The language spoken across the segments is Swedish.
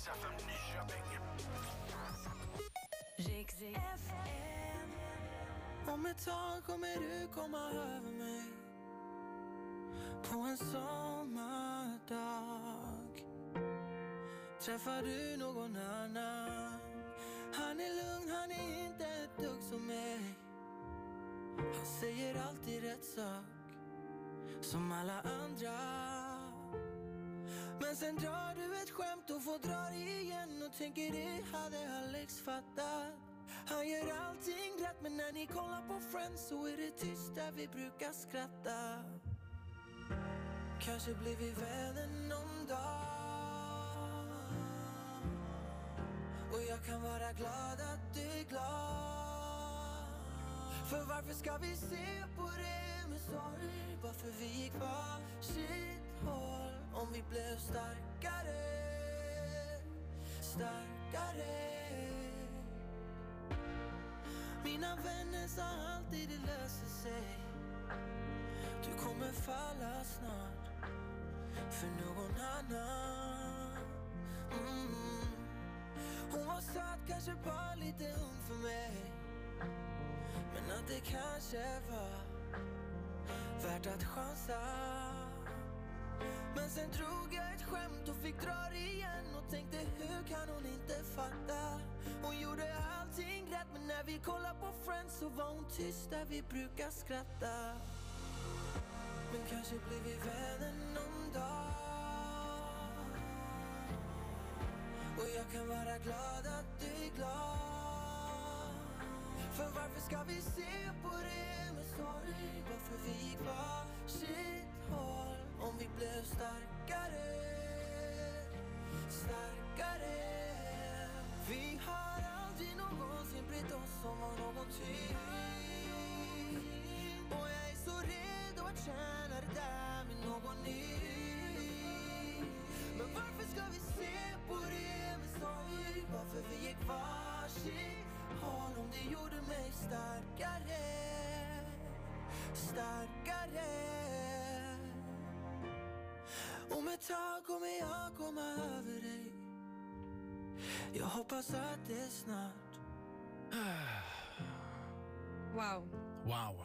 Riks FM Nyköping. FM. Om ett tag kommer du komma över mig på en sommardag. Träffar du någon annan? Han är lugn, han är inte ett dugg som mig. Han säger alltid rätt sak, som alla andra. Men sen drar du ett skämt och får dra det igen och tänker det hade Alex fattat. Han gör allting rätt men när ni kollar på Friends så är det tyst där vi brukar skratta. Kanske blir vi vänner någon dag. Och jag kan vara glad att du är glad. För varför ska vi se på det med sorg? Varför vi gick varsitt håll om vi blev starkare, starkare. Mina vänner sa alltid det löser sig. Du kommer falla snart för någon annan. Mm. Hon var söt, kanske bara lite ung för mig. Men att det kanske var värt att chansa. Men sen drog jag ett skämt och fick dra det igen och tänkte hur kan hon inte fatta? Hon gjorde allting rätt men när vi kollar på Friends så var hon tyst där vi brukar skratta. Men kanske blir vi vänner någon dag. Och jag kan vara glad att du är glad. För varför ska vi se på det med sorg? Varför vi gick varsitt håll om vi blev starkare, starkare. Vi har aldrig någonsin brytt oss om vad någon tycker. Och jag är så redo att känna det där med någon ny. Men varför ska vi se på det med sorg? Varför vi gick varsitt håll om det gjorde mig starkare, starkare. Om ett tag kommer jag komma över dig. Jag hoppas att det är snart. Wow. Wow.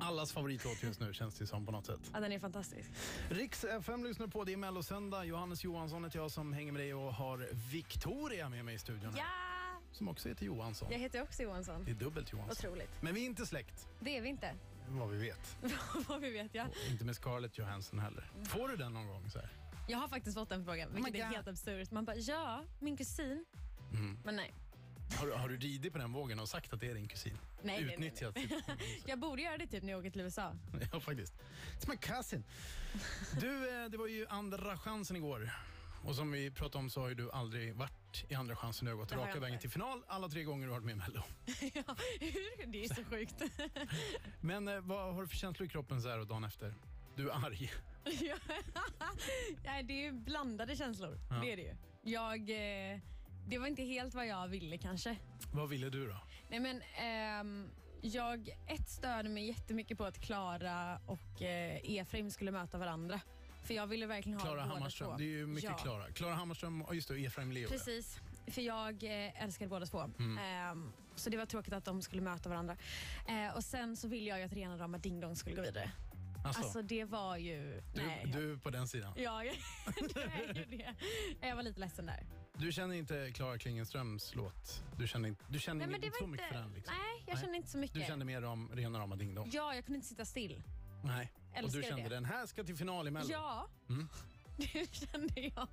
Allas favoritlåt just nu känns det som på något sätt. Ja, den är fantastisk. Riks FM lyssnar på, det är Mellosöndag. Johannes Johansson heter jag som hänger med dig och har Victoria med mig i studion. Ja! Som också heter Johansson. Jag heter också Johansson. Det är dubbelt Johansson. Otroligt. Men vi är inte släkt, Det är vi inte. Vad vi vet. Vad vi vet, ja. Och inte med Scarlett Johansson heller. Får du den någon gång? Så här? Jag har faktiskt fått den frågan, vilket my är God. helt absurt. Man bara, ja, min kusin. Men nej. Har, du- har du ridit på den vågen och sagt att det är din kusin? Nej, nej, nej, Utnyttjat sitt- Jag borde göra det typ när jag åker till USA. Ja, faktiskt. It's my cousin. Du, eh, det var ju andra chansen igår. Och som vi pratade om så har ju du aldrig varit i andra chansen. Du har gått har raka jag vägen inte. till final alla tre gånger du har varit med i Mello. ja? Det är så sjukt. Men eh, vad har du för känslor i kroppen så här och dagen efter? Du är arg. Ja. Nej, det är ju blandade känslor. Ja. Det är det ju. Jag, eh, det var inte helt vad jag ville kanske. Vad ville du då? Nej, men, ehm, jag ett störde mig jättemycket på att Klara och eh, Efraim skulle möta varandra. För jag ville verkligen ha Klara båda Hammarström. två. Det är ju mycket ja. Klara. Klara Hammarström och just det, Efraim Leo. Precis, för jag eh, älskar båda två. Mm. Ehm, så det var tråkigt att de skulle möta varandra. Eh, och Sen så ville jag ju att Rena Rama Ding Dong skulle gå vidare. Alltså, Alltså det var ju... du, nej, du är på den sidan. Ja, jag, det är ju det. Jag var lite ledsen där. Du känner inte Klara Klingenströms låt? Du känner inte, du känner Nej, inte så inte, mycket för den? Liksom. Nej, jag Nej. kände inte så mycket. Du kände mer om Rena rama Ding Dong? Ja, jag kunde inte sitta still. Nej. Och Älskar du kände det. den här ska till final i Mello? Ja, Mm. det kände jag.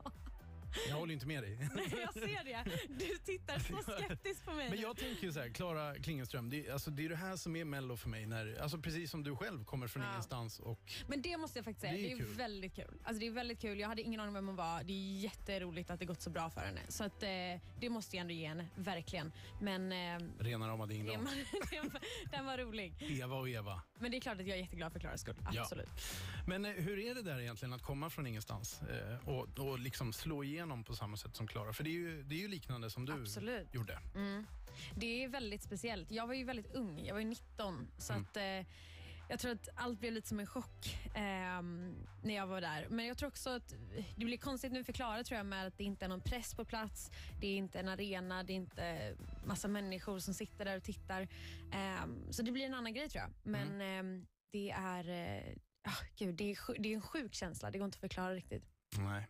Jag håller inte med dig. Nej, jag ser det. Du tittar så skeptiskt på mig. Men jag tänker ju så här, Klara Klingenström, det, är- alltså, det är det här som är Mello för mig. När, alltså, precis som du själv kommer från Ja. ingenstans och Men det måste jag faktiskt säga. Det är Det är, kul. väldigt kul. Alltså det är väldigt kul. Jag hade ingen aning om vem hon var. Det är jätteroligt att det gått så bra för henne. Så att, eh, det måste jag ändå ge henne, verkligen. Men eh, rena rama Ding Dong. den, den var rolig. Eva och Eva. Men det är klart att jag är jätteglad för Klaras skull. Ja. Absolut. Men eh, hur är det där egentligen att komma från ingenstans eh, och, och liksom slå igenom igenom på samma sätt som Klara? För det är ju, det är ju liknande som du Absolut. gjorde. Mm. Det är väldigt speciellt. Jag var ju väldigt ung, jag var ju 19. Så mm. att, eh, jag tror att allt blev lite som en chock eh, när jag var där. Men jag tror också att det blir konstigt nu för Klara tror jag med att det inte är någon press på plats. Det är inte en arena, det är inte massa människor som sitter där och tittar. Eh, så det blir en annan grej tror jag. Men mm. Ehm, det är Oh, gud, det, är, det är en sjuk känsla. Det går inte att förklara riktigt. Nej.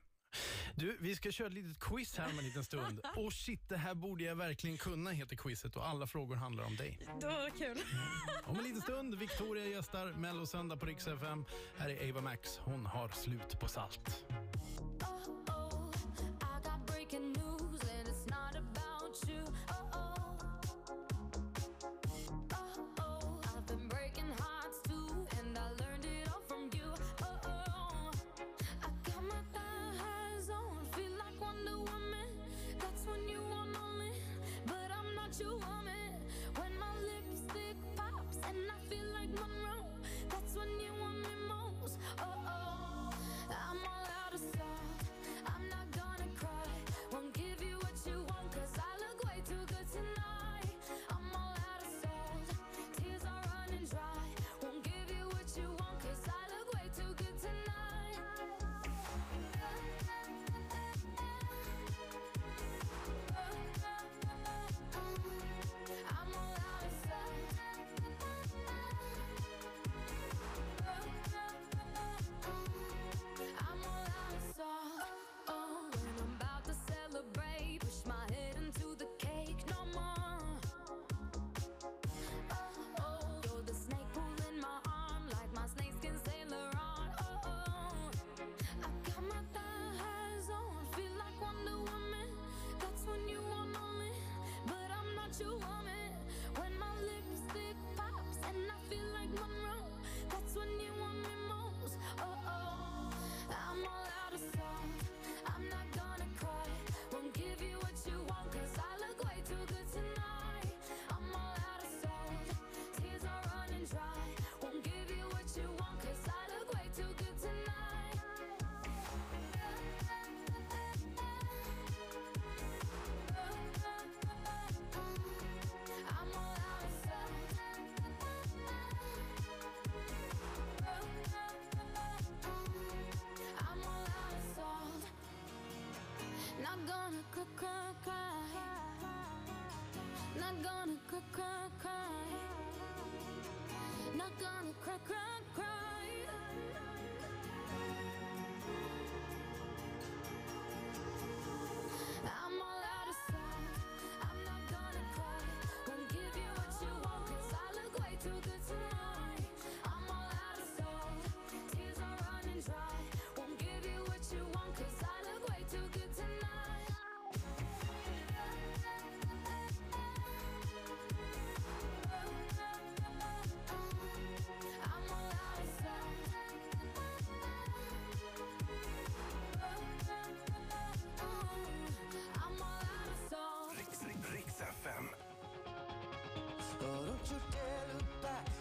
Du, vi ska köra ett litet quiz här om en liten stund. Och shit, det här borde jag verkligen kunna, heter quizet och alla frågor handlar om dig. Det var kul. Om en liten stund, Victoria gästar Mellosöndag på Rix FM. Här är Ava Max, hon har slut på salt. cry, cry, cry. Not gonna cry, cry, cry.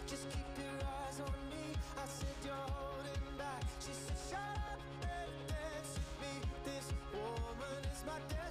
Just keep your eyes on me. I said you're holding back. She said me. This woman is my destiny.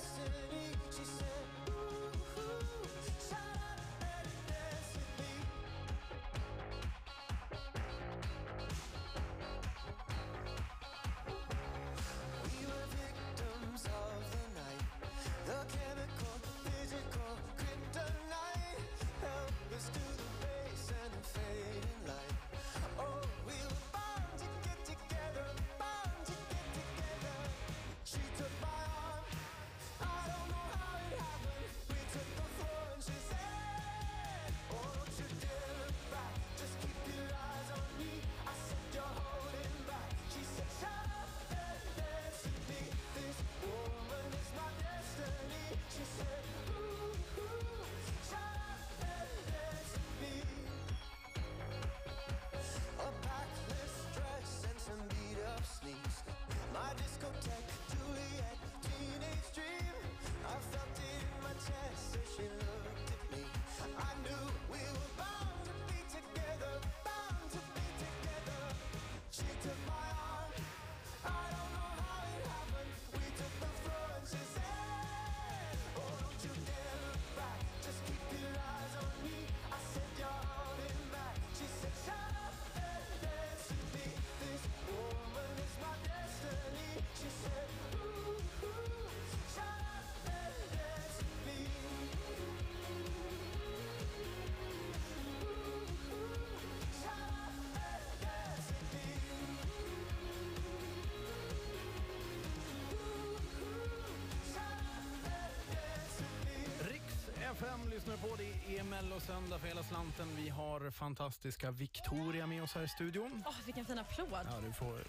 Lyssnar på. Det är Mellosöndag för hela slanten. Vi har fantastiska Victoria med oss här i studion. Åh, vilken fin applåd. Ja, du får,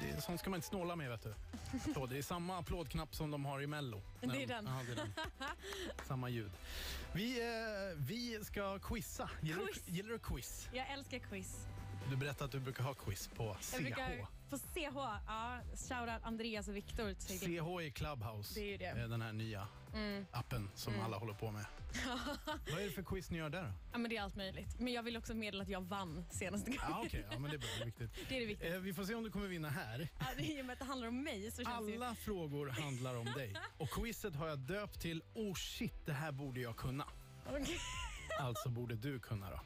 det, sånt ska man inte snåla med, vet du. Applåd. Det är samma applådknapp som de har i Mello. Det är den. Ja, det är den. Samma ljud. Vi, eh, vi ska quizza. Gillar, Quiz. Du, gillar du quiz? Jag älskar quiz. Du berättade att du brukar ha quiz på CH. Jag brukar på CH, ja, shoutout Andreas och Viktor. CH är Clubhouse, Det är ju det. eh, den här nya. Appen som alla håller på med. Vad är det för quiz ni gör där då? Ja, men det är allt möjligt. Men jag vill också meddela att jag vann senaste gången. Ja, okej. Ja, men det är bra. Det är viktigt. Det är det viktiga. Eh, vi får se om du kommer vinna här. Ja, det är ju med att det handlar om mig så känns det ju... Alla frågor handlar om dig. Och quizet har jag döpt till Oh shit, det här borde jag kunna. Okej. Alltså borde du kunna då.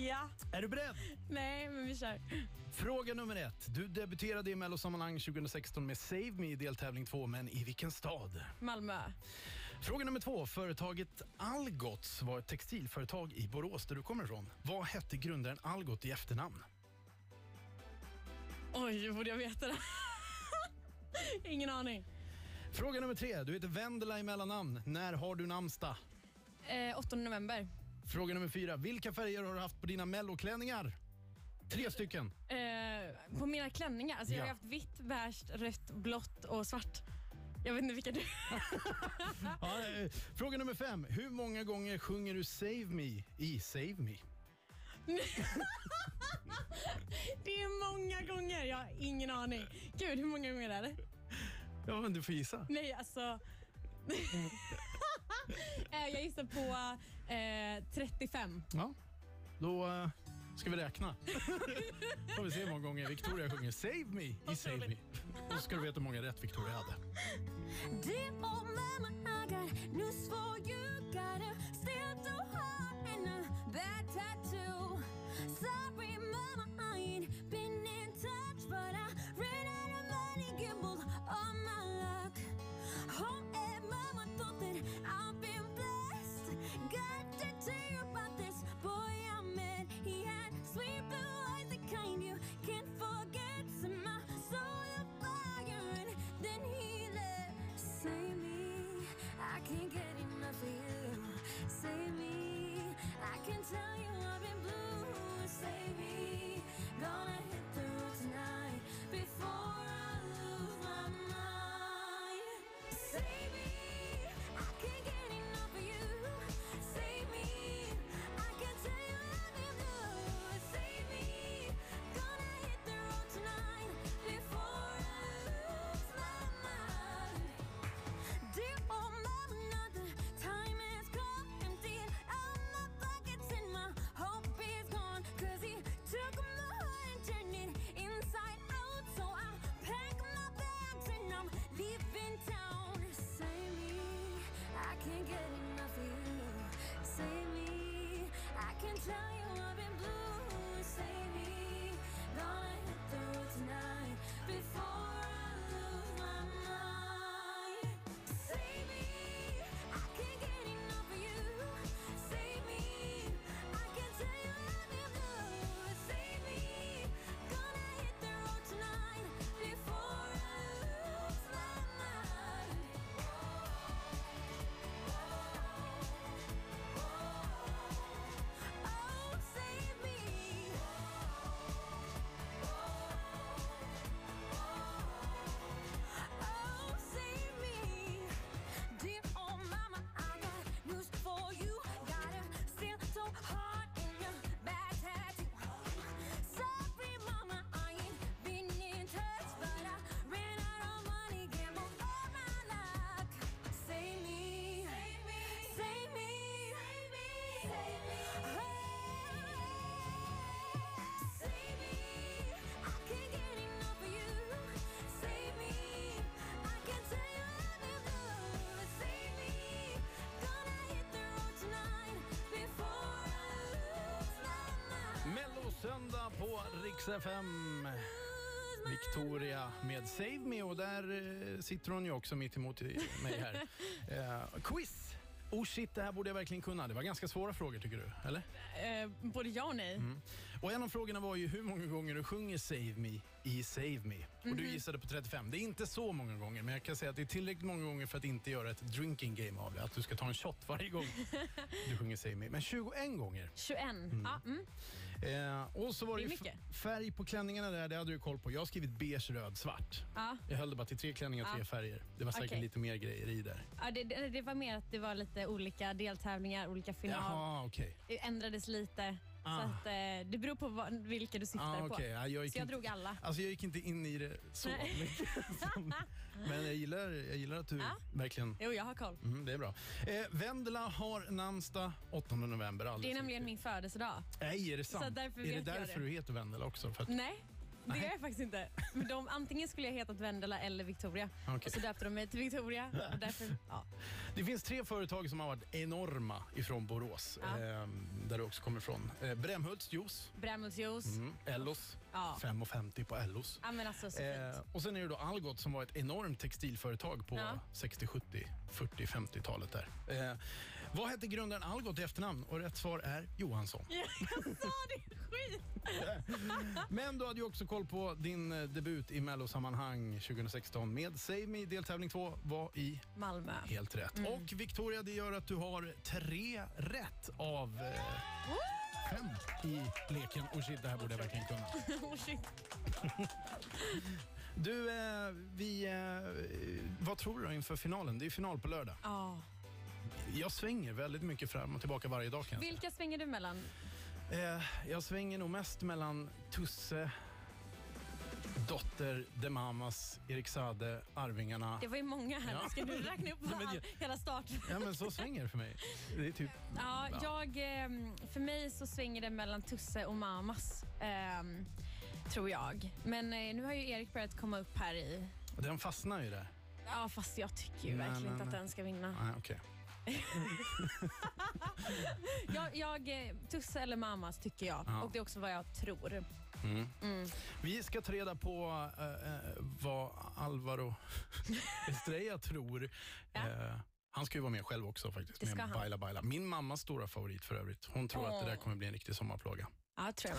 Ja, Är du beredd? nej men vi kör. Fråga nummer ett. Du debuterade i Mellosammanhang 2016 med Save Me i deltävling två, men i vilken stad? Malmö. Fråga nummer två. Företaget Algots var ett textilföretag i Borås där du kommer ifrån. Vad hette grundaren Algot i efternamn? Oj, borde jag veta det? Ingen aning. Fråga nummer tre. Du heter Vendela i mellannamn. När har du namnsdag? Eh, 8 november. Fråga nummer fyra. Vilka färger har du haft på dina melloklänningar? Tre stycken. Eh, på mina klänningar. Alltså jag har Ja. haft vitt, beige, rött, blått och svart. Jag vet inte vilka du... Ja, eh, fråga nummer fem. Hur många gånger sjunger du Save Me i Save Me? Det är många gånger. Jag har ingen aning. Gud, hur många gånger är det? Ja, men du får gissa. Nej, alltså... Eh, jag gissar på eh, 35. Ja, då eh, ska vi räkna. får vi se hur många gånger Victoria sjunger Save Me i Save Me. Och så ska du veta hur många rätt Victoria hade. Dear old mama, I got news for you. Got a still too hot and a bad tattoo. Sorry, mama, I ain't been in touch, but I ran I Mellosöndag på Rix FM. Victoria med Save Me och där eh, sitter hon ju också mitt emot mig här. Eh, quiz! Oh shit, det här borde jag verkligen kunna. Det var ganska svåra frågor tycker du, eller? Eh, både ja och nej. Och en av frågorna var ju hur många gånger du sjunger Save Me i Save Me. Och Mhm. du gissade på 35. Det är inte så många gånger, men jag kan säga att det är tillräckligt många gånger för att inte göra ett drinking game av det. Att du ska ta en shot varje gång du sjunger Save Me. Men 21 gånger. 21. Ja, mm. Eh, och så var Det det, mycket. färg på klänningarna där, det hade du koll på. Jag har skrivit beige, röd, svart. ja. Jag höll det bara till tre klänningar och tre Ja. färger. Det var säkert Okej. lite mer grejer i där. Ja, det, det, var mer att det var lite olika deltävlingar, olika final. Jaha, okej. Det ändrades lite. Ah. Så att, eh, det beror på vad, vilka du syftar Ah, på. okej. Ja, jag Så jag inte- drog alla. Alltså jag gick inte in i det så mycket. Men jag gillar, jag gillar att du Ja. verkligen... Jo, jag har koll. Mm, det är bra. Eh, Vendela har namnsdag 8 november. Det är nämligen min födelsedag. Nej, är det sant? Är det därför det. du heter Vendela också? Att, Nej, det gör jag faktiskt inte. Men de, antingen skulle jag hetat Vendela eller Victoria. Okej. Och så döpte de mig till Victoria. Och därför, ja. Det finns tre företag som har varit enorma ifrån Borås, Ja. eh, där du också kommer ifrån. Eh, Brämhults juice, Brännbollsjuice. mm. Ellos, Ja. 5,50 på Ellos. ja, men alltså så Eh, och sen är det då Algot som var ett enormt textilföretag på Ja. 60, 70, 40, 50-talet där. Eh, vad hette grundaren Algot i efternamn? Och rätt svar är Johansson. Ja, jag sa det, skit! Men du hade ju också koll på din eh, debut i Mellosammanhang 2016 med Save Me. Deltävling 2 var i Malmö. helt rätt. Mm. Och Victoria, det gör att du har tre rätt av eh, fem i leken. Och shit, det här borde jag verkligen kunna. oh, shit. Du, eh, vi, eh, vad tror du inför finalen? Det är final på lördag. Ja. Jag svänger väldigt mycket fram och tillbaka varje dag kan jag. Vilka svänger du mellan? Eh, jag svänger nog mest mellan Tusse, Dotter, De Mamas, Erik Sade, Arvingarna. Det var ju många här. Ja. Ska du räkna upp men jag- hela starten? Ja, men så svänger det för mig. Det är typ... Ja, Ja. jag, ehm, för mig så svänger det mellan Tusse och Mamas. ehm, tror jag. Men eh, nu har ju Erik börjat komma upp här i... Den fastnar ju där. Ja, fast jag tycker ju Nej, verkligen nej, inte att nej. den ska vinna. Nej, okej. Jag, jag, eh, Tusse eller Mamas tycker jag. Ja. Och det är också vad jag tror. Mm. Mm. Vi ska ta reda på eh, eh, vad Alvaro Estrella tror. Ja. Eh, han ska ju vara med själv också faktiskt. Det ska med han. Baila Baila. Min mammas stora favorit för övrigt. Hon tror att det där kommer bli en riktig sommarplåga. Ja, tror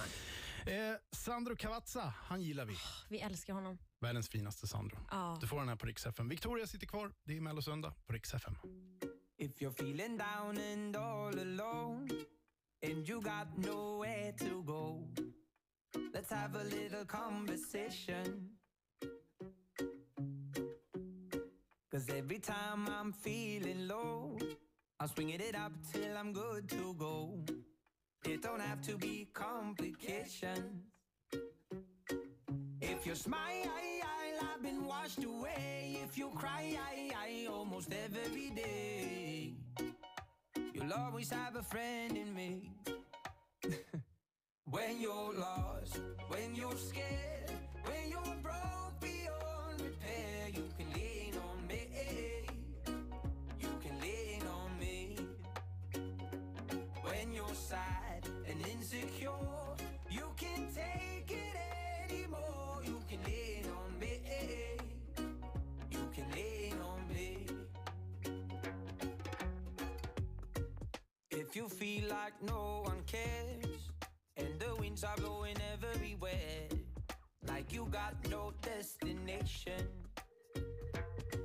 jag. Eh, Sandro Cavazza, han gillar vi. Vi älskar honom. Världens finaste Sandro. Ja. Du får den här på Rix FM. Victoria sitter kvar. Det är Mellosöndag på Rix FM. If you're feeling down and all alone, and you got nowhere to go, let's have a little conversation. Cause every time I'm feeling low, I'm swinging it up till I'm good to go. It don't have to be complications. If you smile, I've been washed away. If you cry, I I almost every day. You'll always have a friend in me. when you're lost, when you're scared, when you're broke beyond repair, you can lean on me. You can lean on me. When you're sad If you feel like no one cares and the winds are blowing everywhere, like you got no destination,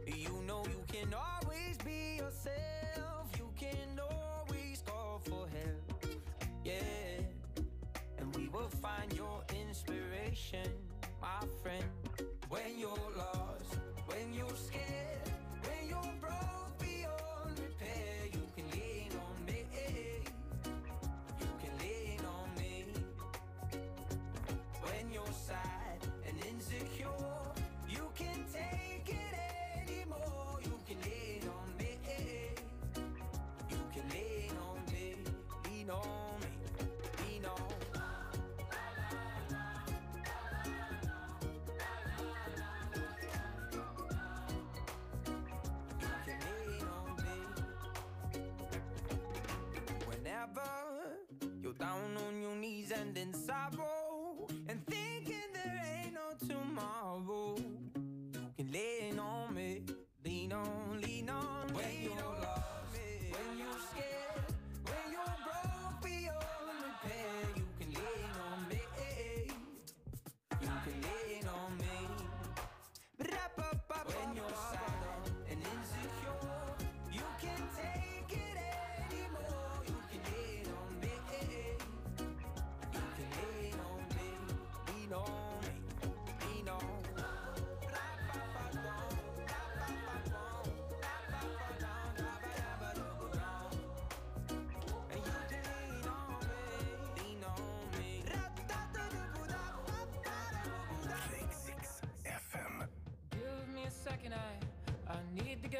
you know you can always be yourself. You can always call for help. Yeah. And we will find your inspiration, my friend. When you're lost, when you're scared,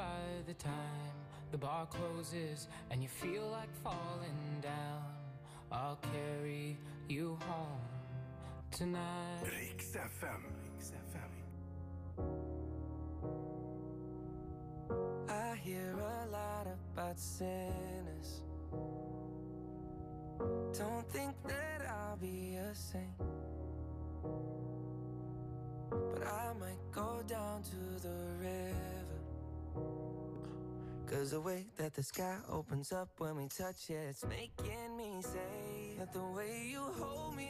By the time the bar closes and you feel like falling down, I'll carry you home tonight. Riks FM. I hear a lot about sinners. Don't think Cause the way that the sky opens up when we touch it, it's making me say that the way you hold me,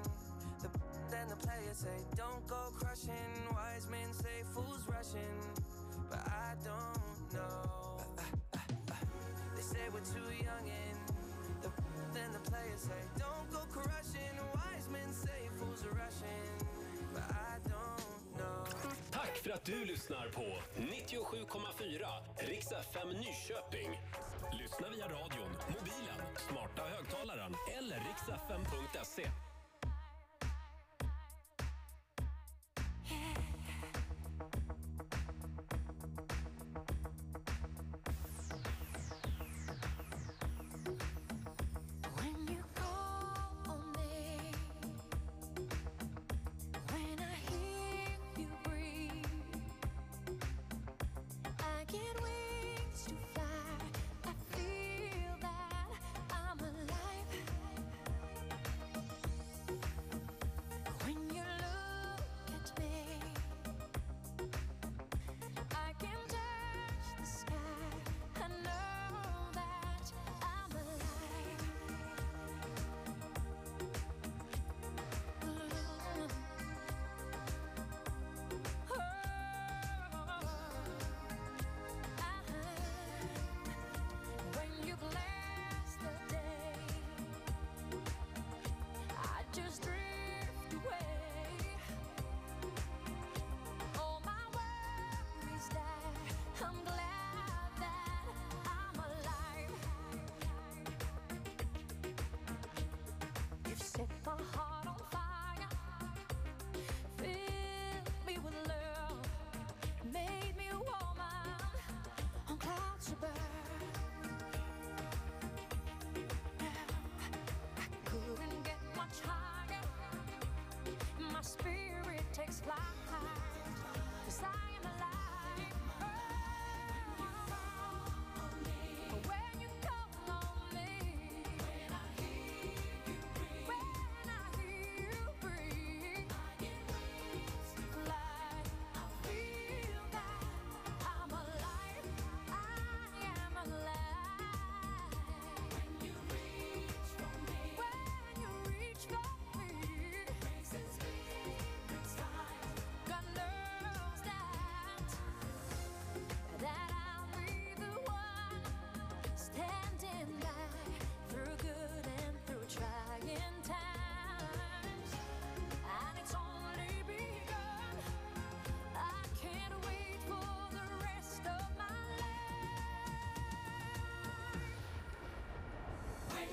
then the players say don't go crushing. Wise men say fools rushing, but I don't know. They say we're too young and the then the players say don't go crushing. Wise men say fools are rushing, but I don't know. Tack för att du lyssnar på 97,4 Riks FM Nyköping. Lyssna via radion, mobilen, smarta högtalaren eller riksfm.se.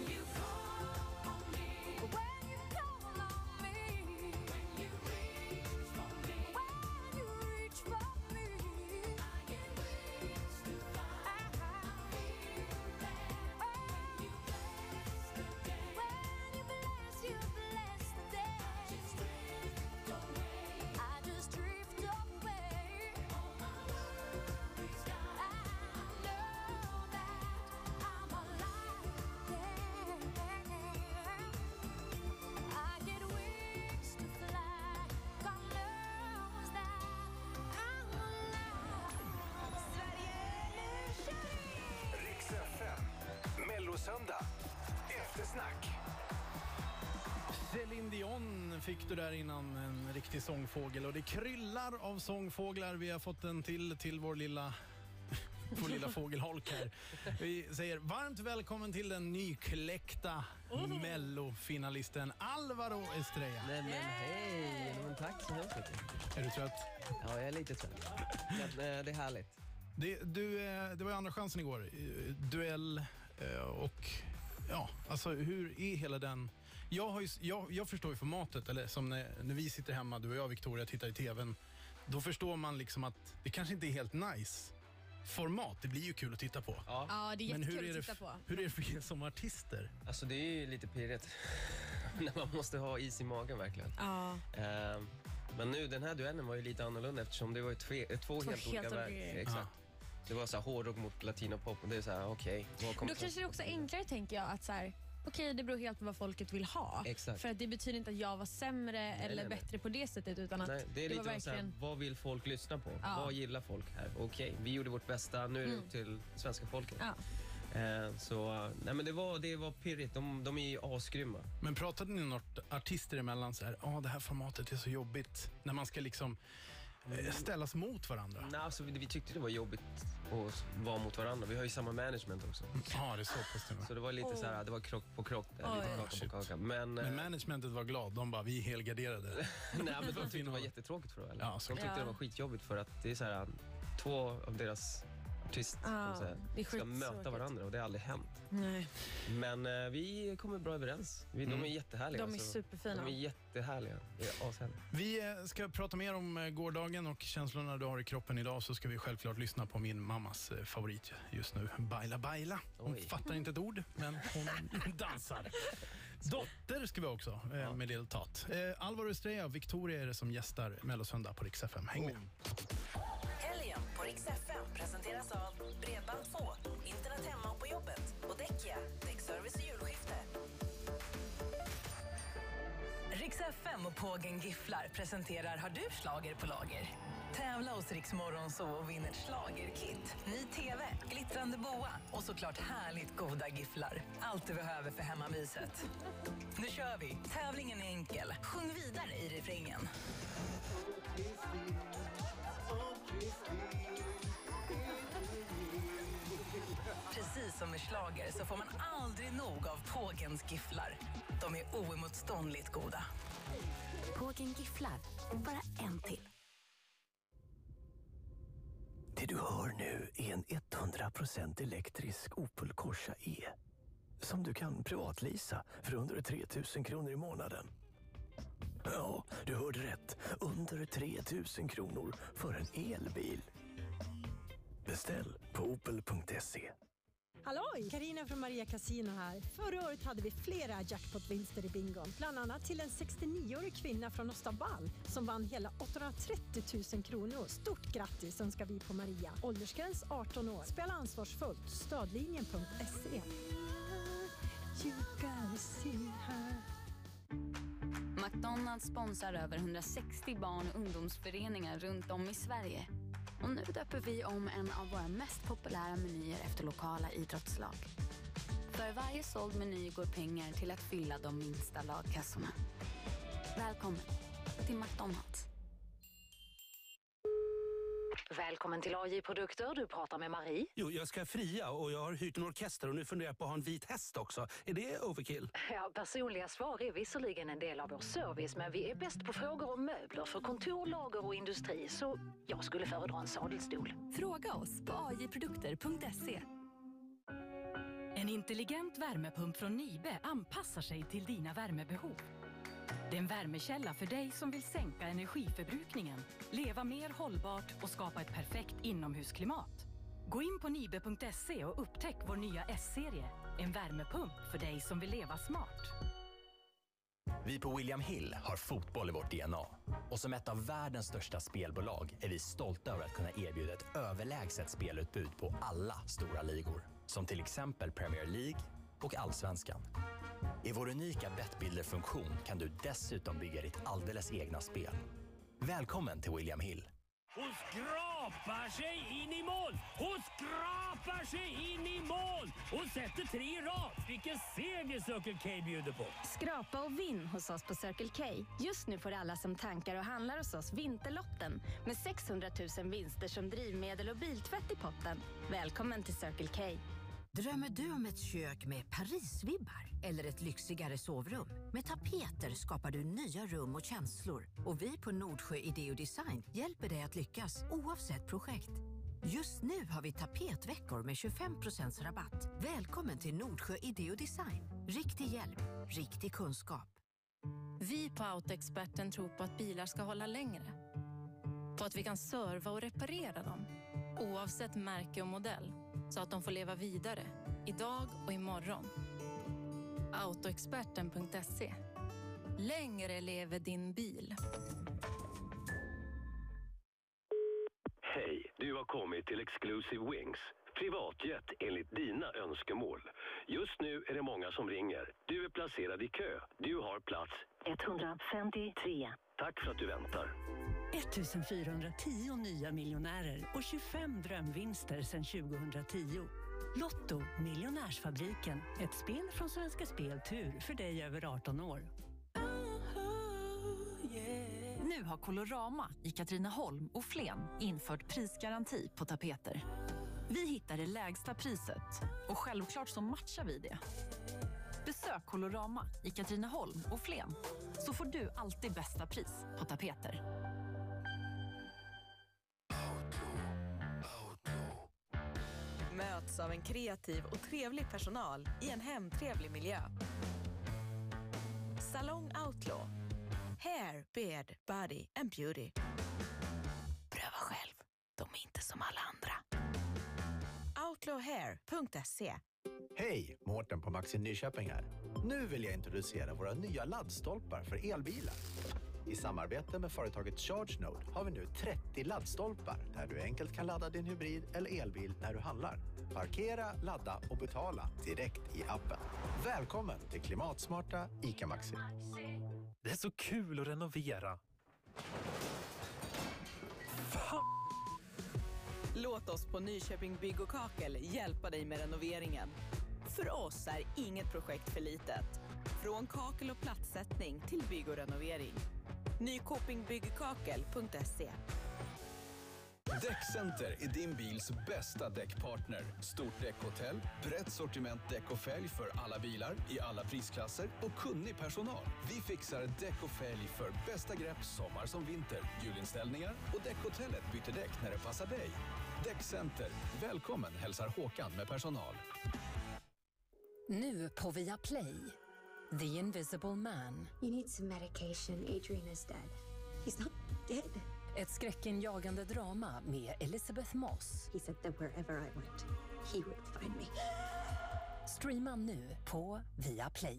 you Mellosöndag. Eftersnack. Céline Dion fick du där innan, en riktig sångfågel. Och det kryllar av sångfåglar. Vi har fått en till till vår lilla, vår lilla fågelholk här. Vi säger varmt välkommen till den nykläckta mellofinalisten Alvaro Estrella. Nej men hej! Men tack så hemskt mycket. Är du trött? Ja, jag är lite trött. Men, eh, Det är härligt. Det, du, eh, det var ju andra chansen igår. Duell och ja, alltså hur är hela den... Jag, har ju, jag, jag förstår ju formatet, eller som när, när vi sitter hemma, du och jag Victoria, tittar i tvn. Då förstår man liksom att det kanske inte är helt nice format. Det blir ju kul att titta på. Ja, det är Men hur jättekul är, det, att titta på. hur är det för er som artister? Alltså det är ju lite pirrigt. När man måste ha is i magen verkligen. Ja, Eh, Men nu, den här duellen var ju lite annorlunda eftersom det var ju tve, eh, två, helt helt olika olika verk. Exakt. Det var så här hårdrock mot latinopop och det är så här, okej, vad kommer Då kanske det är också enklare tänker jag att så här, okej det beror helt på vad folket vill ha. Exakt. För att det betyder inte att jag var sämre eller nej, nej. bättre på det sättet utan att Nej, det är var lite var så här, verkligen... vad vill folk lyssna på? Ja. Vad gillar folk här? Okej, vi gjorde vårt bästa, nu är det upp till svenska folket. Ja. Eh, så, nej men det var, det var pirrigt, de, de är ju asgrymma. Men pratade ni något artister emellan så här, ja det här formatet är så jobbigt när man ska liksom ställas mot varandra? Nej, alltså, vi, vi tyckte det var jobbigt att vara mot varandra. Vi har ju samma management också. Ja, det är så pass och med. Så det var lite så här, det var krock på krock där, lite kaka Shit. på kaka. Men, Men eh, managementet var glad. De bara, vi är helgarderade. nej, men de tyckte det var jättetråkigt för det. Ja, De tyckte Ja. det var skitjobbigt för att det är så här, två av deras artister Ja, så här, det är ska möta varandra och det har aldrig hänt. Nej, Men eh, vi kommer bra överens. Vi, De är jättehärliga. de är alltså. superfina. De är jättehärliga. Det är. Vi eh, ska prata mer om eh, gårdagen och känslorna du har i kroppen idag så ska vi självklart lyssna på min mammas eh, favorit just nu, Baila Baila. Hon Oj. fattar inte ett ord, men hon dansar. Dotter ska vi också eh, med Lil Tat. Eh, Alvaro Estrella och Victoria är det som gästar Mellosöndag på Rix FM. Häng med. Helgen på Rix FM presenteras av Bredband2, internet hemma och på jobbet och Däckia, däckservice och julskifte. Rix FM och Pågen Gifflar presenterar Har du slager på lager? Tävla hos Rix så och vinn ett schlagerkit. Ny TV, glittrande boa och såklart härligt goda gifflar. Allt du behöver för hemmamyset. Nu kör vi! Tävlingen är enkel. Sjung vidare i refrängen. Precis som med slager så får man aldrig nog av Pågens gifflar. De är oemotståndligt goda. Pågen gifflar. Bara en till. Det du hör nu är en 100% elektrisk Opel Corsa E. Som du kan privatlisa för under 3 000 kronor i månaden. Ja, du hörde rätt. Under 3 000 kronor för en elbil. Beställ på opel.se. Halloj! Karina från Maria Casino här. Förra året hade vi flera jackpot-vinster i bingon. Bland annat till en 69-årig kvinna från Östavall som vann hela 830 000 kronor. Stort grattis önskar vi på Maria. Åldersgräns 18 år. Spela ansvarsfullt. Stödlinjen.se. McDonalds sponsrar över 160 barn och ungdomsföreningar runt om i Sverige. Och nu döper vi om en av våra mest populära menyer efter lokala idrottslag. För varje såld meny går pengar till att fylla de minsta lagkassorna. Välkommen till McDonalds. Välkommen till AJ Produkter. Du pratar med Marie. Jo, jag ska fria och jag har hyrt en orkester och nu funderar jag på att ha en vit häst också. Är det overkill? Ja, personliga svar är visserligen en del av vår service, men vi är bäst på frågor om möbler för kontor, lager och industri. Så jag skulle föredra en sadelstol. Fråga oss på ajprodukter.se. En intelligent värmepump från Nibe anpassar sig till dina värmebehov. Det är en värmekälla för dig som vill sänka energiförbrukningen, leva mer hållbart och skapa ett perfekt inomhusklimat. Gå in på nibe.se och upptäck vår nya S-serie. En värmepump för dig som vill leva smart. Vi på William Hill har fotboll i vårt DNA. Och som ett av världens största spelbolag är vi stolta över att kunna erbjuda ett överlägset spelutbud på alla stora ligor. Som till exempel Premier League och Allsvenskan. I vår unika Bettbuilder-funktion kan du dessutom bygga ditt alldeles egna spel. Välkommen till William Hill. Hon skrapar sig in i mål! Hon skrapar sig in i mål! Hon sätter tre i rad! Vilken seger Circle K bjuder på! Skrapa och vinn hos oss på Circle K. Just nu får alla som tankar och handlar hos oss Vinterlotten med 600 000 vinster som drivmedel och biltvätt i potten. Välkommen till Circle K. Drömmer du om ett kök med Parisvibbar? Eller ett lyxigare sovrum? Med tapeter skapar du nya rum och känslor. Och vi på Nordsjö Idé och Design hjälper dig att lyckas oavsett projekt. Just nu har vi tapetveckor med 25 rabatt. Välkommen till Nordsjö Idé och Design. Riktig hjälp, riktig kunskap. Vi på Autoexperten tror på att bilar ska hålla längre. På att vi kan serva och reparera dem, oavsett märke och modell så att de får leva vidare, idag och imorgon. Autoexperten.se. Längre lever din bil. Hej, du har kommit till Exclusive Wings. Privatjet enligt dina önskemål. Just nu är det många som ringer. Du är placerad i kö. Du har plats 153. Tack för att du väntar. 1410 nya miljonärer och 25 drömvinster sedan 2010. Lotto, Miljonärsfabriken. Ett spel från Svenska Spel Tur för dig över 18 år. Nu har Colorama i Katrineholm och Flen infört prisgaranti på tapeter. Vi hittar det lägsta priset och självklart så matchar vi det. Besök Colorama i Katrineholm och Flen så får du alltid bästa pris på tapeter. Möts av en kreativ och trevlig personal i en hemtrevlig miljö. Salong Outlaw. Hair, beard, body and beauty. Pröva själv. De är inte som alla andra. Outlawhair.se Hej, Mårten på Maxi Nyköping här. Nu vill jag introducera våra nya laddstolpar för elbilar. I samarbete med företaget ChargeNode har vi nu 30 laddstolpar där du enkelt kan ladda din hybrid eller elbil när du handlar. Parkera, ladda och betala direkt i appen. Välkommen till klimatsmarta ICA Maxi. Det är så kul att renovera. Låt oss på Nyköping Bygg och Kakel hjälpa dig med renoveringen. För oss är inget projekt för litet. Från kakel och plattsättning till bygg och renovering. Nykopingbyggkakel.se Däckcenter är din bils bästa däckpartner. Stort däckhotell, brett sortiment däck och fälg för alla bilar i alla prisklasser och kunnig personal. Vi fixar däck och fälg för bästa grepp sommar som vinter, julinställningar och däckhotellet byter däck när det passar dig. Däckcenter. Välkommen hälsar Håkan med personal. Nu på Viaplay. The Invisible Man. You need some medication. Adrian is dead. He's not dead. Ett skräckinjagande drama med Elizabeth Moss. He said that wherever I went, he would find me. Streama nu på Viaplay.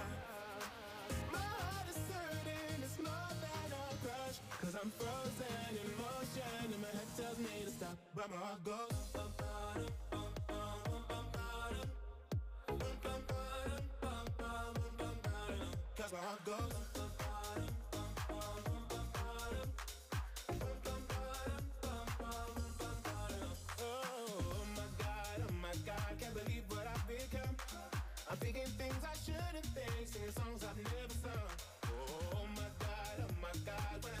I'm frozen in motion, and my head tells me to stop, but my heart goes. bum, bum, bum. Cause my heart goes. Oh my god, oh my god, can't believe what I've become. I'm thinking things I shouldn't think, singing songs I've never sung. Oh my god, oh my god, when I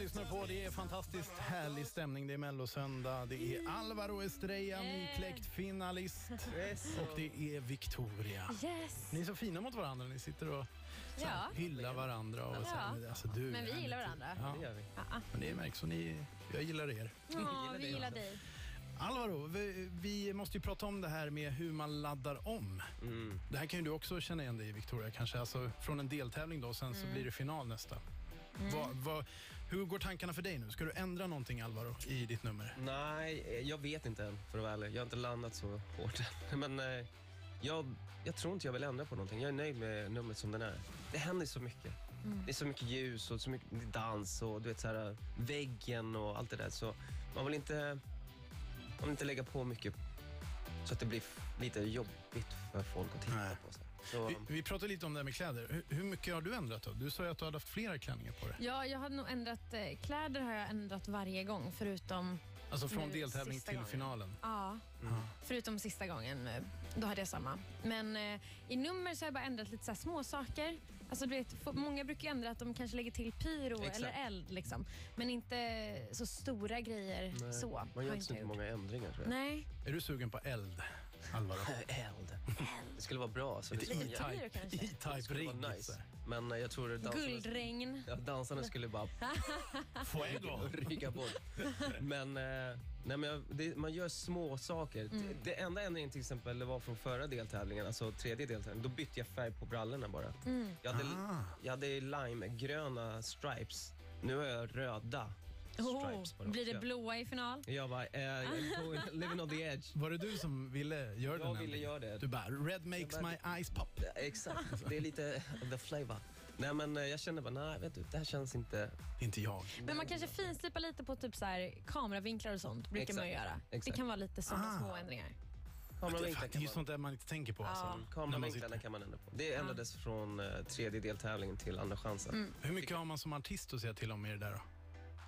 lyssnar på. Det är fantastiskt härlig stämning. Det är mellosöndag. Det är Alvaro Estrella, nykläckt finalist. Och det är Victoria. Yes. Ni är så fina mot varandra. Ni sitter och så här, Ja. hyllar varandra. Och så här, alltså, du Men vi gillar varandra. Ja. Det gör vi. Ja. Men det märks. Och ni, jag gillar er. Ja, vi gillar dig. Alvaro, vi, vi måste ju prata om det här med hur man laddar om. Det här kan ju du också känna igen dig i, Victoria. Kanske. Alltså, från en deltävling då, sen så Mm. blir det final nästa. Mm. Vad- vad- hur går tankarna för dig nu? Ska du ändra någonting, Alvaro, i ditt nummer? Nej, eh, jag vet inte än för att vara ärlig. Jag har inte landat så hårt än. Men eh, jag, jag tror inte jag vill ändra på någonting. Jag är nöjd med numret som den är. Det händer så mycket. Mm. Det är så mycket ljus och så mycket dans och du vet så här, väggen och allt det där. Så man vill inte, man vill inte lägga på mycket så att det blir lite jobbigt för folk att titta på. Så. Så, Vi, vi pratade lite om det här med kläder. Hur, hur mycket har du ändrat då? Du sa ju att du hade haft flera klänningar på dig. Ja, jag hade nog ändrat eh, kläder har jag ändrat varje gång förutom Alltså från nu deltävling till gången. finalen. Ja, Ja. förutom sista gången. eh, Då hade jag samma. Men eh, i nummer så har jag bara ändrat lite så här små saker. Alltså, du vet, många brukar ju ändra att de kanske lägger till pyro Exakt. eller eld. Liksom. Men inte så stora grejer nej, så. man har gör inte så många ändringar tror jag. Nej. Är du sugen på eld, Alvaro? Eld. Det skulle vara bra. Så Lite det skulle E-Type- kanske. Det skulle vara E-Type-rigg, nice. Men eh, jag tror att dansarna, Guldregn. ja, dansarna skulle bara Fuego. rygga bort. Men, eh, nej, men jag, det, man gör små saker. Mm. Det, det enda ändringen till exempel det var från förra deltävlingen, alltså tredje deltävlingen. Då bytte jag färg på brallorna bara. Mm. Jag hade, Ah. jag hade limegröna stripes. Nu har jag röda stripes på dem. blir det blåa i final? Jag bara, eh, jag är going, living on the edge. Var det du som ville göra den Jag ville göra det. Du bara, red makes Jag bara- my eyes pop. Exakt, det är lite the flavor. Nej, men eh, jag kände bara, nej, vet du, det här känns inte... Inte jag. Men man kanske finslipar lite på typ så här, kameravinklar och sånt. brukar man ju Exakt, göra. Det exakt. kan vara lite sådana Ah. små ändringar. Det, Kameravinklar det är ju sånt där man inte tänker på. Alltså, Ja. när man Kameravinklarna sitter. kan man ändra på. Det ändrades från eh, tredje deltävlingen till andra chansen. Mm. Hur mycket har man som artist att säga till om i det där då?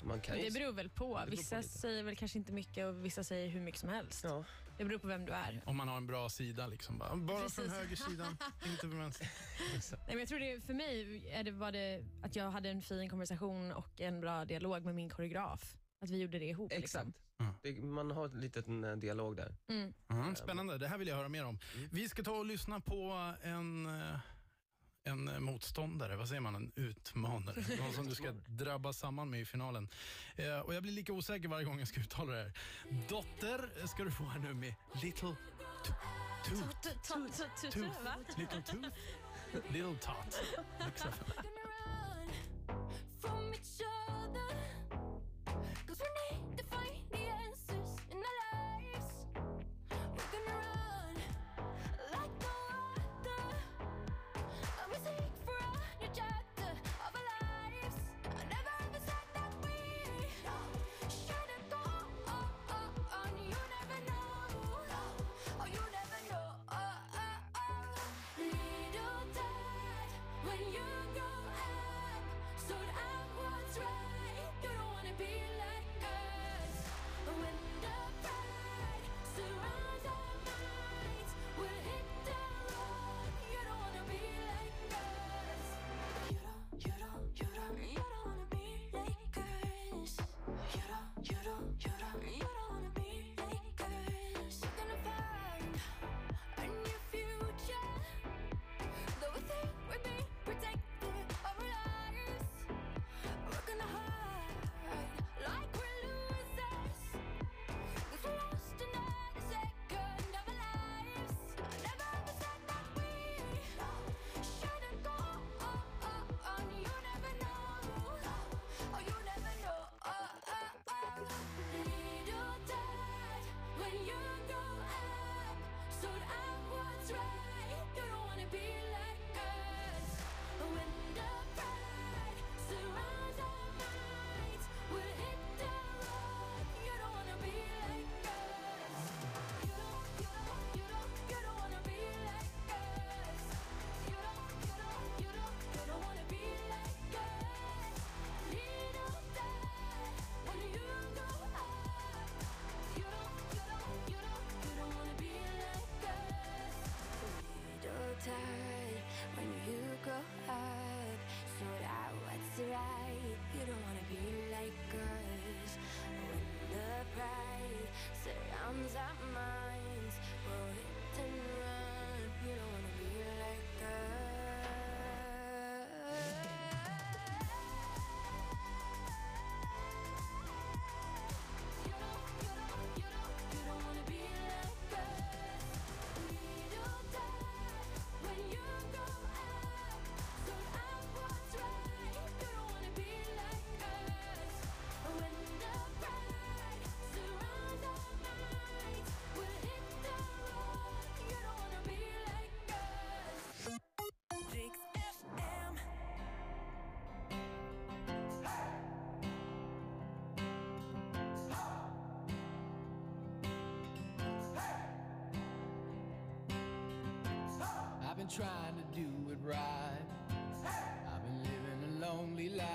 Man kan ju... Det beror väl på. beror på Vissa lite. säger väl kanske inte mycket och vissa säger hur mycket som helst. Ja. Det beror på vem du är. Om man har en bra sida liksom. Bara, bara från Precis. högersidan, inte från vänster. Nej, men jag tror det, för mig är det, var det att jag hade en fin konversation och en bra dialog med min koreograf. Att vi gjorde det ihop. Exakt. Liksom. Det, man har ett litet en dialog där. Mm. Mm, spännande, det här vill jag höra mer om. Vi ska ta och lyssna på en, eh, en eh, motståndare, vad säger man, en utmanare. Någon som du ska drabba samman med i finalen. Eh, och jag blir lika osäker varje gång jag ska uttala det här. Dotter ska du få här nu med Little Toot. Tutu, va? Little Toot. Little Tot. Trying to do it right. I've been living a lonely life.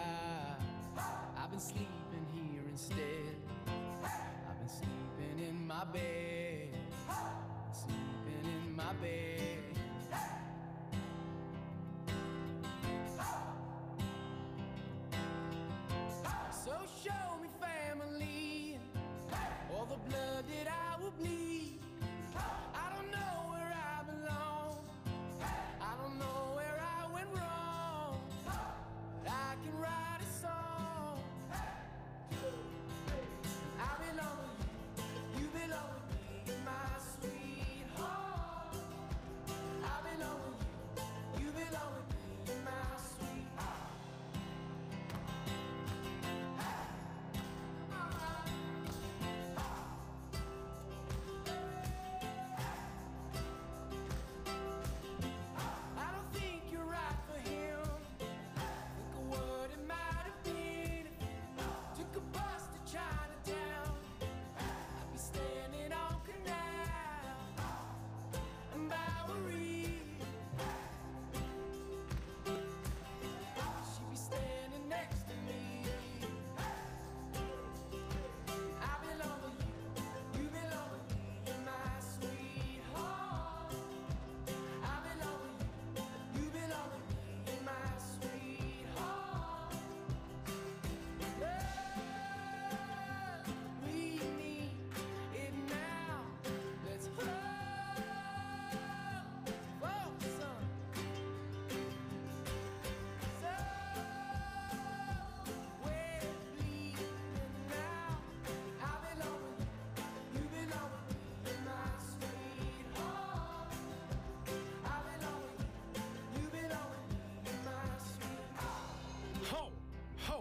I've been sleeping here instead. I've been sleeping in my bed. Sleeping in my bed.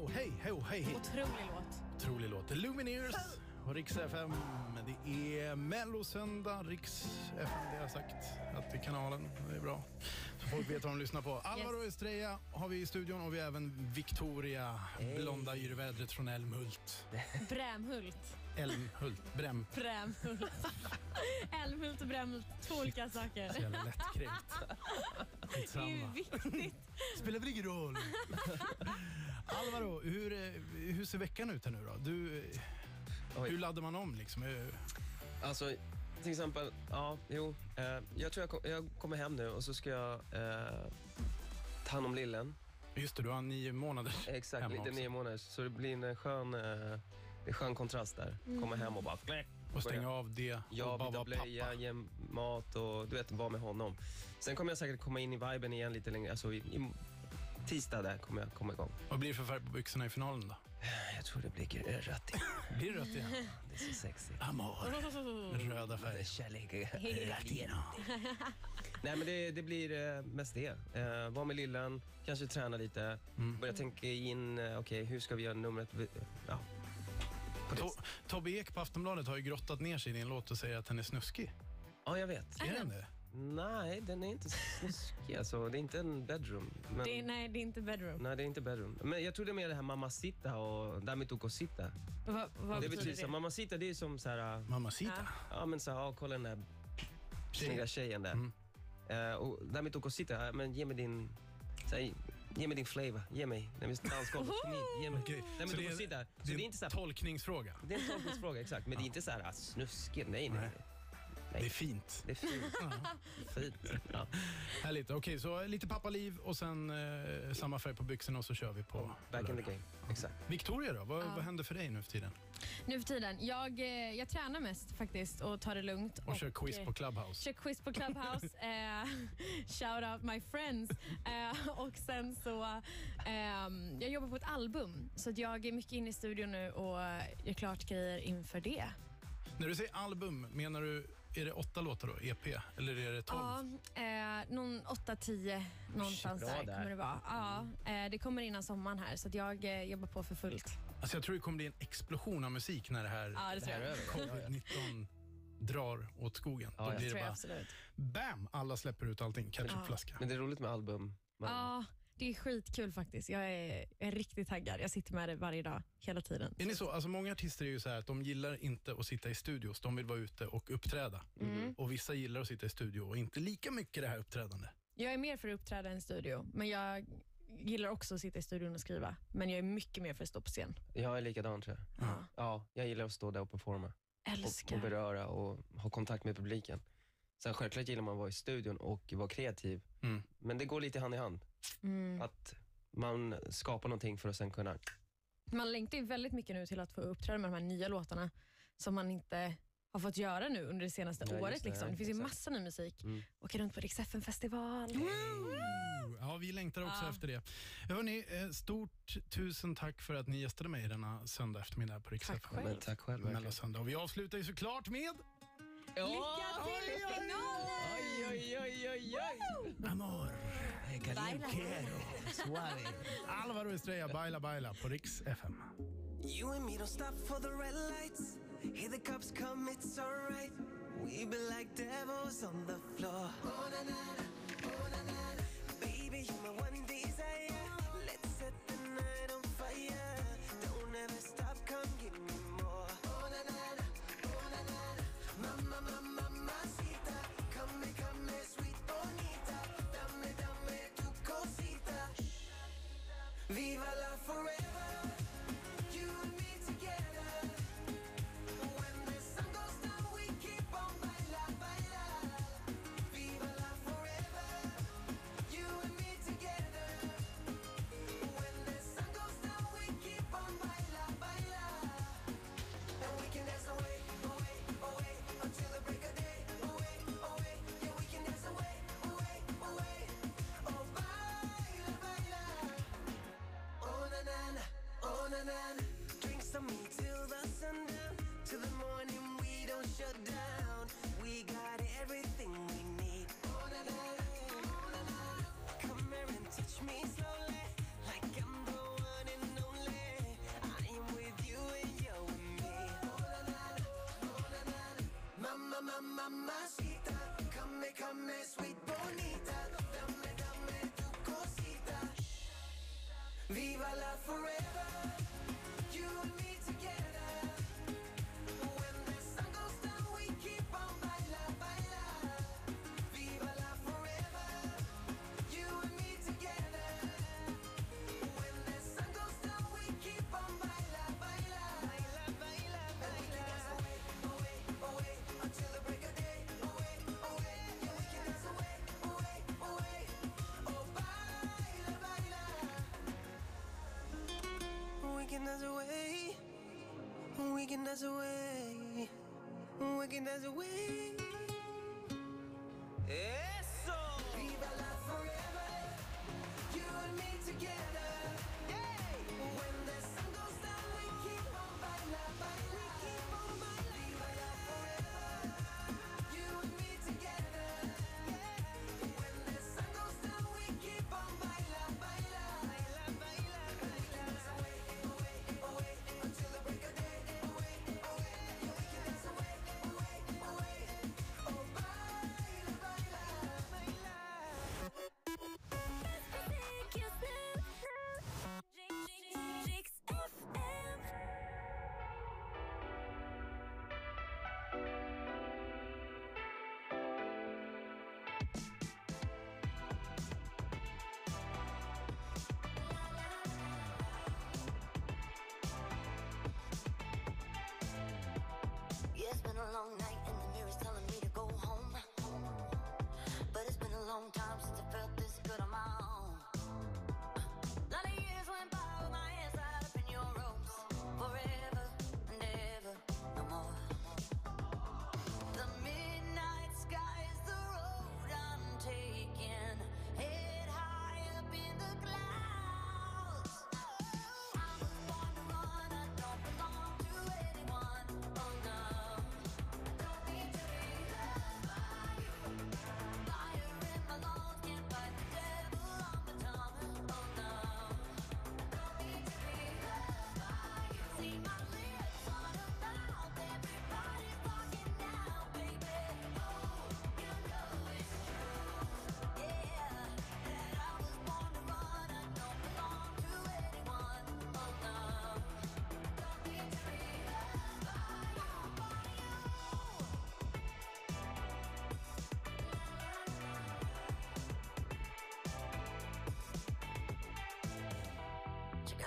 Ho, hej, hej. Otrolig låt. Otrolig låt. The Lumineers och Rix FM. Det är Mellosöndag, Rix FM. Det har jag sagt att det är kanalen. Det är bra. Så folk vet vad de lyssnar på. Alvaro Estrella har vi i studion och vi har även Victoria, blonda yrvädret från Älmhult. Brämhult. Älmhult, Bräm. Brämhult. Älmhult och Brämhult, två olika saker. Så jävla lättkränkt. Det är ju Skitsamma. viktigt. Spelar väl ingen roll. Alvaro, hur, eh, hur ser veckan ut här nu då? Du, eh, hur laddar man om liksom? Eh, Alltså, till exempel, ja, jo. Eh, jag tror jag, kom, jag kommer hem nu och så ska jag eh, ta hand om lillen. Just det, du har nio månader Exakt, hemma lite också. nio månader. Så det blir en skön, eh, är skön kontrast där. Mm. Komma hem och bara... Och stänga av det Ja, och bara vara blöja, pappa. ge mat och du vet, vara med honom. Sen kommer jag säkert komma in i viben igen lite längre. Alltså, i, i, tisdag där kommer jag komma igång. Vad blir det för färg på byxorna i finalen då? Jag tror det blir rött igen. Blir det rött igen? Det är så sexy. Amor. Röda färger. Kärlek. Latino. Nej, men det, det blir eh, mest det. Eh, vara med lillen, kanske träna lite. Mm. Börja tänka in, eh, okej, hur ska vi göra numret? Ja. To- Tobbe Ek på Aftonbladet har ju grottat ner sig i din låt och säger att den är snuskig. Ja, jag vet. Är den det? Nej, den är inte snuskig. Alltså, det är inte en bedroom. Men... Det är, nej, det är inte bedroom. Nej, det är inte bedroom. Men jag tror det är mer det här mamacita och dame tu cosita. Va, vad det betyder betyder det? så, mamacita, det är som så här... Mamacita? Ja, men så här, ja, kolla den där snygga tjejen där. Mm. Eh, och dame tu cosita, ja, men ge mig din... Så här, ge mig din flavor. Ge mig. Nej, men dansgolvet. Ge mig. Okej, Dame så det är-. Så det är inte så här, Tolkningsfråga. det är en tolkningsfråga, exakt. Men det är inte så här ah, snuskigt. Nej, nej. nej. Det är fint. Det är fint. fint. Ja. Härligt. Okej, så lite pappaliv och sen eh, samma färg på byxorna och så kör vi på Back in the game. Exakt. Victoria då? Vad, Ja. vad händer för dig nu för tiden? Nu för tiden. Jag, eh, jag tränar mest faktiskt och tar det lugnt. Och kör quiz eh, på Clubhouse. Kör quiz på Clubhouse. eh, shout out my friends. Eh, och sen så, ehm, jag jobbar på ett album. Så att jag är mycket inne i studion nu och gör klart grejer inför det. När du säger album, menar du, är det åtta låtar då? EP? Eller är det tolv? Ja, eh, någon 8-10 någonstans bra där, där. kommer det vara. Ja, eh, det kommer innan sommaren här så att jag eh, jobbar på för fullt. Alltså jag tror det kommer bli en explosion av musik när det här, Ja, det tror här jag. covid-19 drar åt skogen. Ja, Då ja. blir det tror jag bara absolut. bam, alla släpper ut allting. Ketchupflaska. Men det är roligt med album. Man, Ja, det är skitkul faktiskt. Jag är, jag är riktigt taggad. Jag sitter med det varje dag, hela tiden. Är ni så? Alltså många artister är ju så här att de gillar inte att sitta i studios. De vill vara ute och uppträda. Mm. Och vissa gillar att sitta i studio och inte lika mycket det här uppträdande. Jag är mer för att uppträda än studio, men jag gillar också att sitta i studion och skriva. Men jag är mycket mer för att stå på scen. Jag är likadan tror jag. Ja. Ja, jag gillar att stå där och performa. Älskar. Och, och beröra och ha kontakt med publiken. Sen självklart gillar man att vara i studion och vara kreativ. Mm. Men det går lite hand i hand. Mm. Att man skapar någonting för att sen kunna... Man längtar ju väldigt mycket nu till att få uppträda med de här nya låtarna som man inte har fått göra nu under det senaste Ja, året. det, liksom. det finns ju massa ny musik. Mm. Åka runt på Rix festival Ja, vi längtar också Ja. efter det. Hörrni, eh, stort tusen tack för att ni gästade mig denna söndag eftermiddag på Rix Tack själv. Tack själv. Och vi avslutar ju såklart med Lycka till i finalen! Oj, oj, oj, oj, oj. Amor. Eh, baila. Suave. Alvaro Estrella, Baila Baila på Rix FM. You and me don't stop for the red lights. Hear the cops come, it's alright. We be like devils on the floor. Oh, na, na, na. Oh, na, na, na. Baby, you're my one desire. Let's set the night on fire. Don't ever and on, and on. Me till the till the morning we don't shut down. We got everything we need. On and on, on and on. Come here and touch me slowly, like I'm the one and only. I am with you and you and me. On and on, on and on. Mama, mama, come, come, sweet bonita. Viva la forever. dance away. We can dance away. Yeah, it's been a long night and the mirror's telling me to go home. But it's been a long time since I felt this good on my own.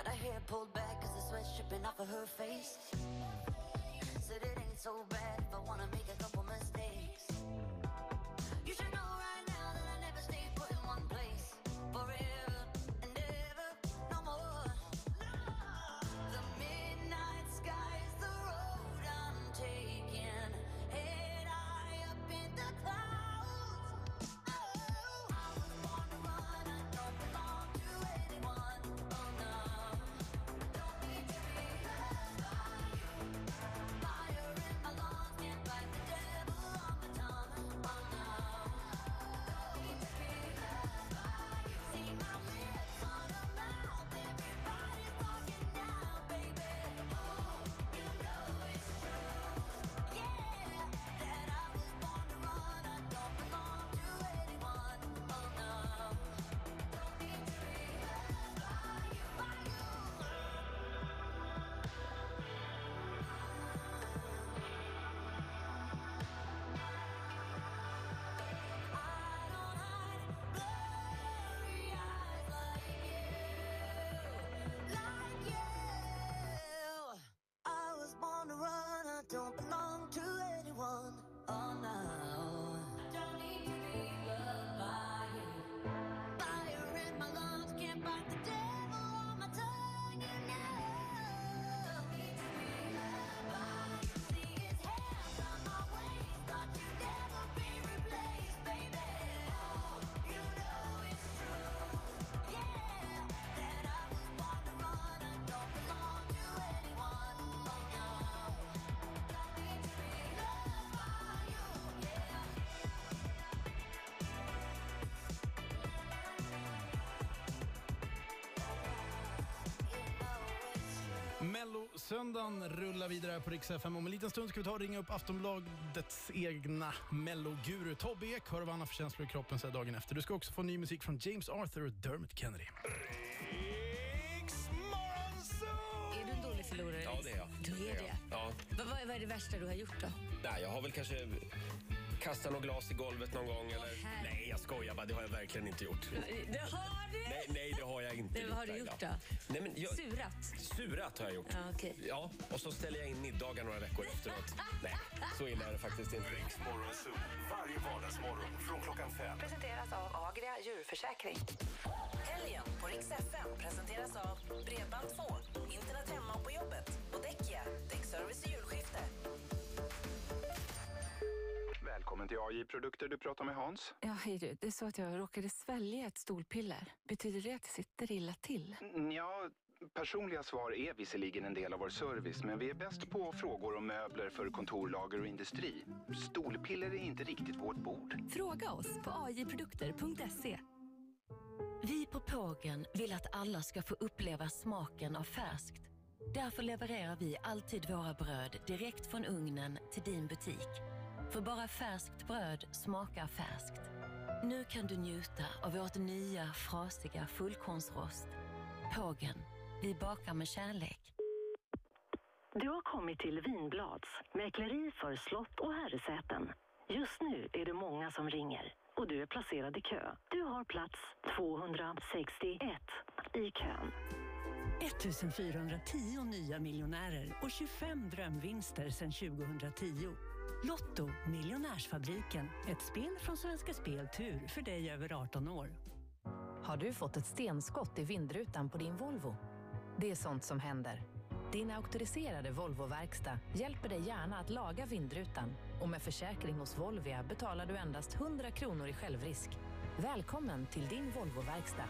Got her hair pulled back cause the sweat's dripping off of her face. Mellosöndagen rullar vidare här på Rix FM. Om en liten stund ska vi ta och ringa upp Aftonbladets egna melloguru Tobbe Ek. Hör vad han har för känslor i kroppen så här dagen efter. Du ska också få ny musik från James Arthur och Dermot Kennedy. Är du en dålig förlorare? Ja, det är jag. Du är det? Ja. Vad, vad, vad är det värsta du har gjort då? Nej, jag har väl kanske kastat något glas i golvet någon gång. Eller... Nej, jag skojar bara. Det har jag verkligen inte gjort. Det har du! Nej, nej det har jag inte Nej, gjort. vad har du gjort då? Nej, men jag... Surat? Surat har jag gjort. Ja, okej. Ja, och så ställer jag in middagar några veckor efteråt. Nej, så illa är det faktiskt inte. Morgonzoo, varje vardagsmorgon från klockan fem. Presenteras av Agria djurförsäkring. Helgen på Rix FM presenteras av Bredband2, internet hemma och på jobbet och Däckia, däckservice och Välkommen till AJ Produkter. Du pratar med Hans. Ja, hej du. Det är så att jag råkade svälja ett stolpiller. Betyder det att jag sitter illa till? Ja, personliga svar är visserligen en del av vår service, men vi är bäst på frågor om möbler för kontor, lager och industri. Stolpiller är inte riktigt vårt bord. Fråga oss på ajprodukter.se. Vi på Pågen vill att alla ska få uppleva smaken av färskt. Därför levererar vi alltid våra bröd direkt från ugnen till din butik. För bara färskt bröd smakar färskt. Nu kan du njuta av vårt nya frasiga fullkornsrost. Pågen. Vi bakar med kärlek. Du har kommit till Vinblads, mäkleri för slott och herresäten. Just nu är det många som ringer och du är placerad i kö. Du har plats 261 i kön. 1410 nya miljonärer och 25 drömvinster sedan 2010. Lotto, Miljonärsfabriken. Ett spel från Svenska Spel Tur för dig över 18 år. Har du fått ett stenskott i vindrutan på din Volvo? Det är sånt som händer. Din auktoriserade Volvo-verkstad hjälper dig gärna att laga vindrutan och med försäkring hos Volvia betalar du endast 100 kronor i självrisk. Välkommen till din Volvo-verkstad.